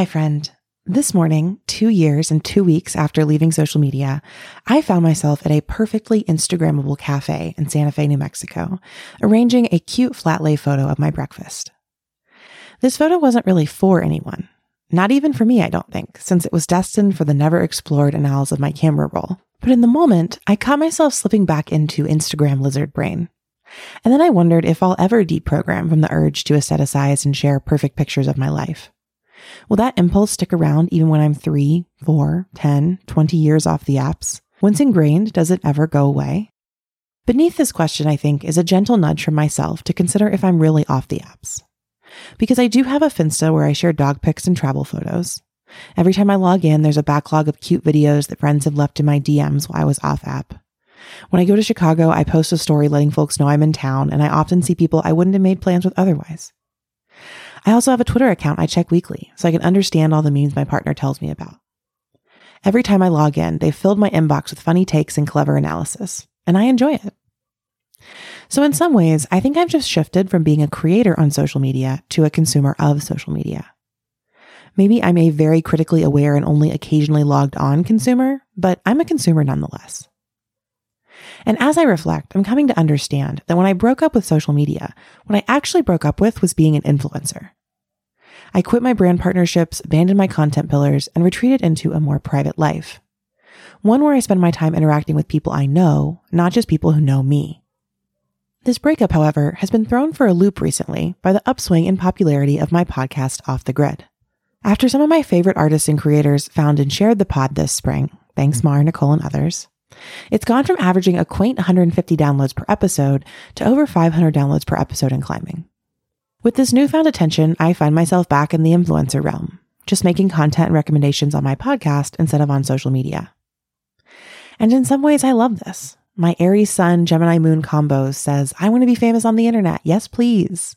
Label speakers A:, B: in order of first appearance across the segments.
A: Hi, friend. This morning, two years and two weeks after leaving social media, I found myself at a perfectly Instagrammable cafe in Santa Fe, New Mexico, arranging a cute flat lay photo of my breakfast. This photo wasn't really for anyone. Not even for me, I don't think, since it was destined for the never explored annals of my camera roll. But in the moment, I caught myself slipping back into Instagram lizard brain. And then I wondered if I'll ever deprogram from the urge to aestheticize and share perfect pictures of my life. Will that impulse stick around even when I'm three, four, 10, 20 years off the apps? Once ingrained, does it ever go away? Beneath this question, I think, is a gentle nudge from myself to consider if I'm really off the apps. Because I do have a Finsta where I share dog pics and travel photos. Every time I log in, there's a backlog of cute videos that friends have left in my DMs while I was off app. When I go to Chicago, I post a story letting folks know I'm in town, and I often see people I wouldn't have made plans with otherwise. I also have a Twitter account I check weekly so I can understand all the memes my partner tells me about. Every time I log in, they've filled my inbox with funny takes and clever analysis, and I enjoy it. So, in some ways, I think I've just shifted from being a creator on social media to a consumer of social media. Maybe I'm a very critically aware and only occasionally logged on consumer, but I'm a consumer nonetheless. And as I reflect, I'm coming to understand that when I broke up with social media, what I actually broke up with was being an influencer. I quit my brand partnerships, abandoned my content pillars, and retreated into a more private life. One where I spend my time interacting with people I know, not just people who know me. This breakup, however, has been thrown for a loop recently by the upswing in popularity of my podcast Off the Grid. After some of my favorite artists and creators found and shared the pod this spring, thanks Mar, Nicole, and others, it's gone from averaging a quaint 150 downloads per episode to over 500 downloads per episode and climbing. With this newfound attention, I find myself back in the influencer realm, just making content and recommendations on my podcast instead of on social media. And in some ways, I love this. My Aries Sun Gemini Moon combo says, I want to be famous on the internet. Yes, please.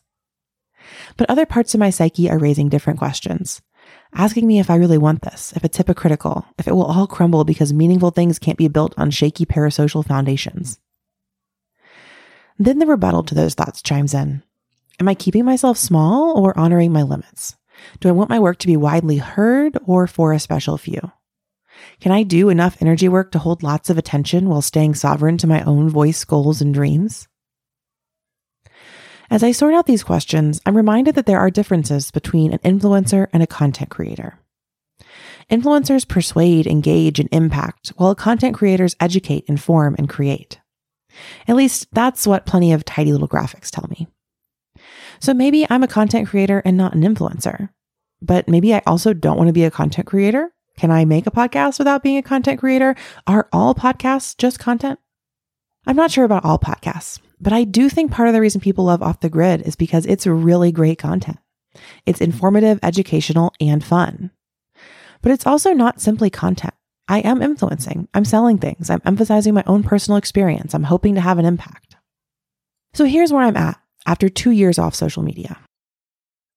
A: But other parts of my psyche are raising different questions asking me if I really want this, if it's hypocritical, if it will all crumble because meaningful things can't be built on shaky parasocial foundations. Then the rebuttal to those thoughts chimes in. Am I keeping myself small or honoring my limits? Do I want my work to be widely heard or for a special few? Can I do enough energy work to hold lots of attention while staying sovereign to my own voice, goals, and dreams? As I sort out these questions, I'm reminded that there are differences between an influencer and a content creator. Influencers persuade, engage, and impact, while content creators educate, inform, and create. At least that's what plenty of tidy little graphics tell me. So maybe I'm a content creator and not an influencer, but maybe I also don't want to be a content creator. Can I make a podcast without being a content creator? Are all podcasts just content? I'm not sure about all podcasts. But I do think part of the reason people love Off the Grid is because it's really great content. It's mm-hmm. informative, educational, and fun. But it's also not simply content. I am influencing. I'm selling things. I'm emphasizing my own personal experience. I'm hoping to have an impact. So here's where I'm at after two years off social media.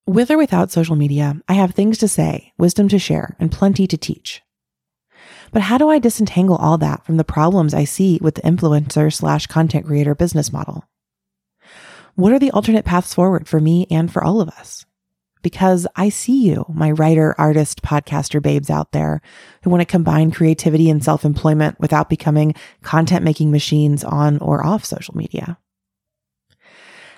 A: With or without social media, I have things to say, wisdom to share, and plenty to teach. But how do I disentangle all that from the problems I see with the influencer slash content creator business model? What are the alternate paths forward for me and for all of us? Because I see you, my writer, artist, podcaster babes out there who want to combine creativity and self employment without becoming content making machines on or off social media.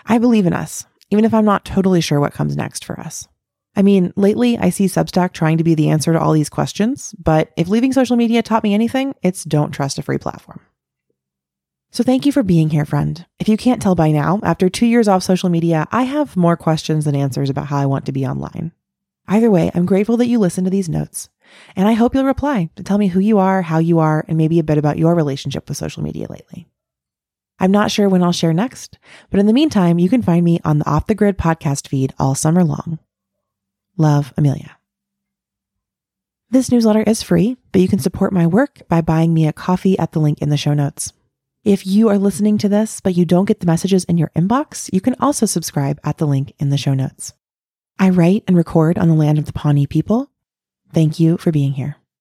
A: I believe in us, even if I'm not totally sure what comes next for us. I mean, lately I see Substack trying to be the answer to all these questions, but if leaving social media taught me anything, it's don't trust a free platform. So thank you for being here, friend. If you can't tell by now, after two years off social media, I have more questions than answers about how I want to be online. Either way, I'm grateful that you listened to these notes, and I hope you'll reply to tell me who you are, how you are, and maybe a bit about your relationship with social media lately. I'm not sure when I'll share next, but in the meantime, you can find me on the Off the Grid podcast feed all summer long. Love, Amelia. This newsletter is free, but you can support my work by buying me a coffee at the link in the show notes. If you are listening to this, but you don't get the messages in your inbox, you can also subscribe at the link in the show notes. I write and record on the land of the Pawnee people. Thank you for being here.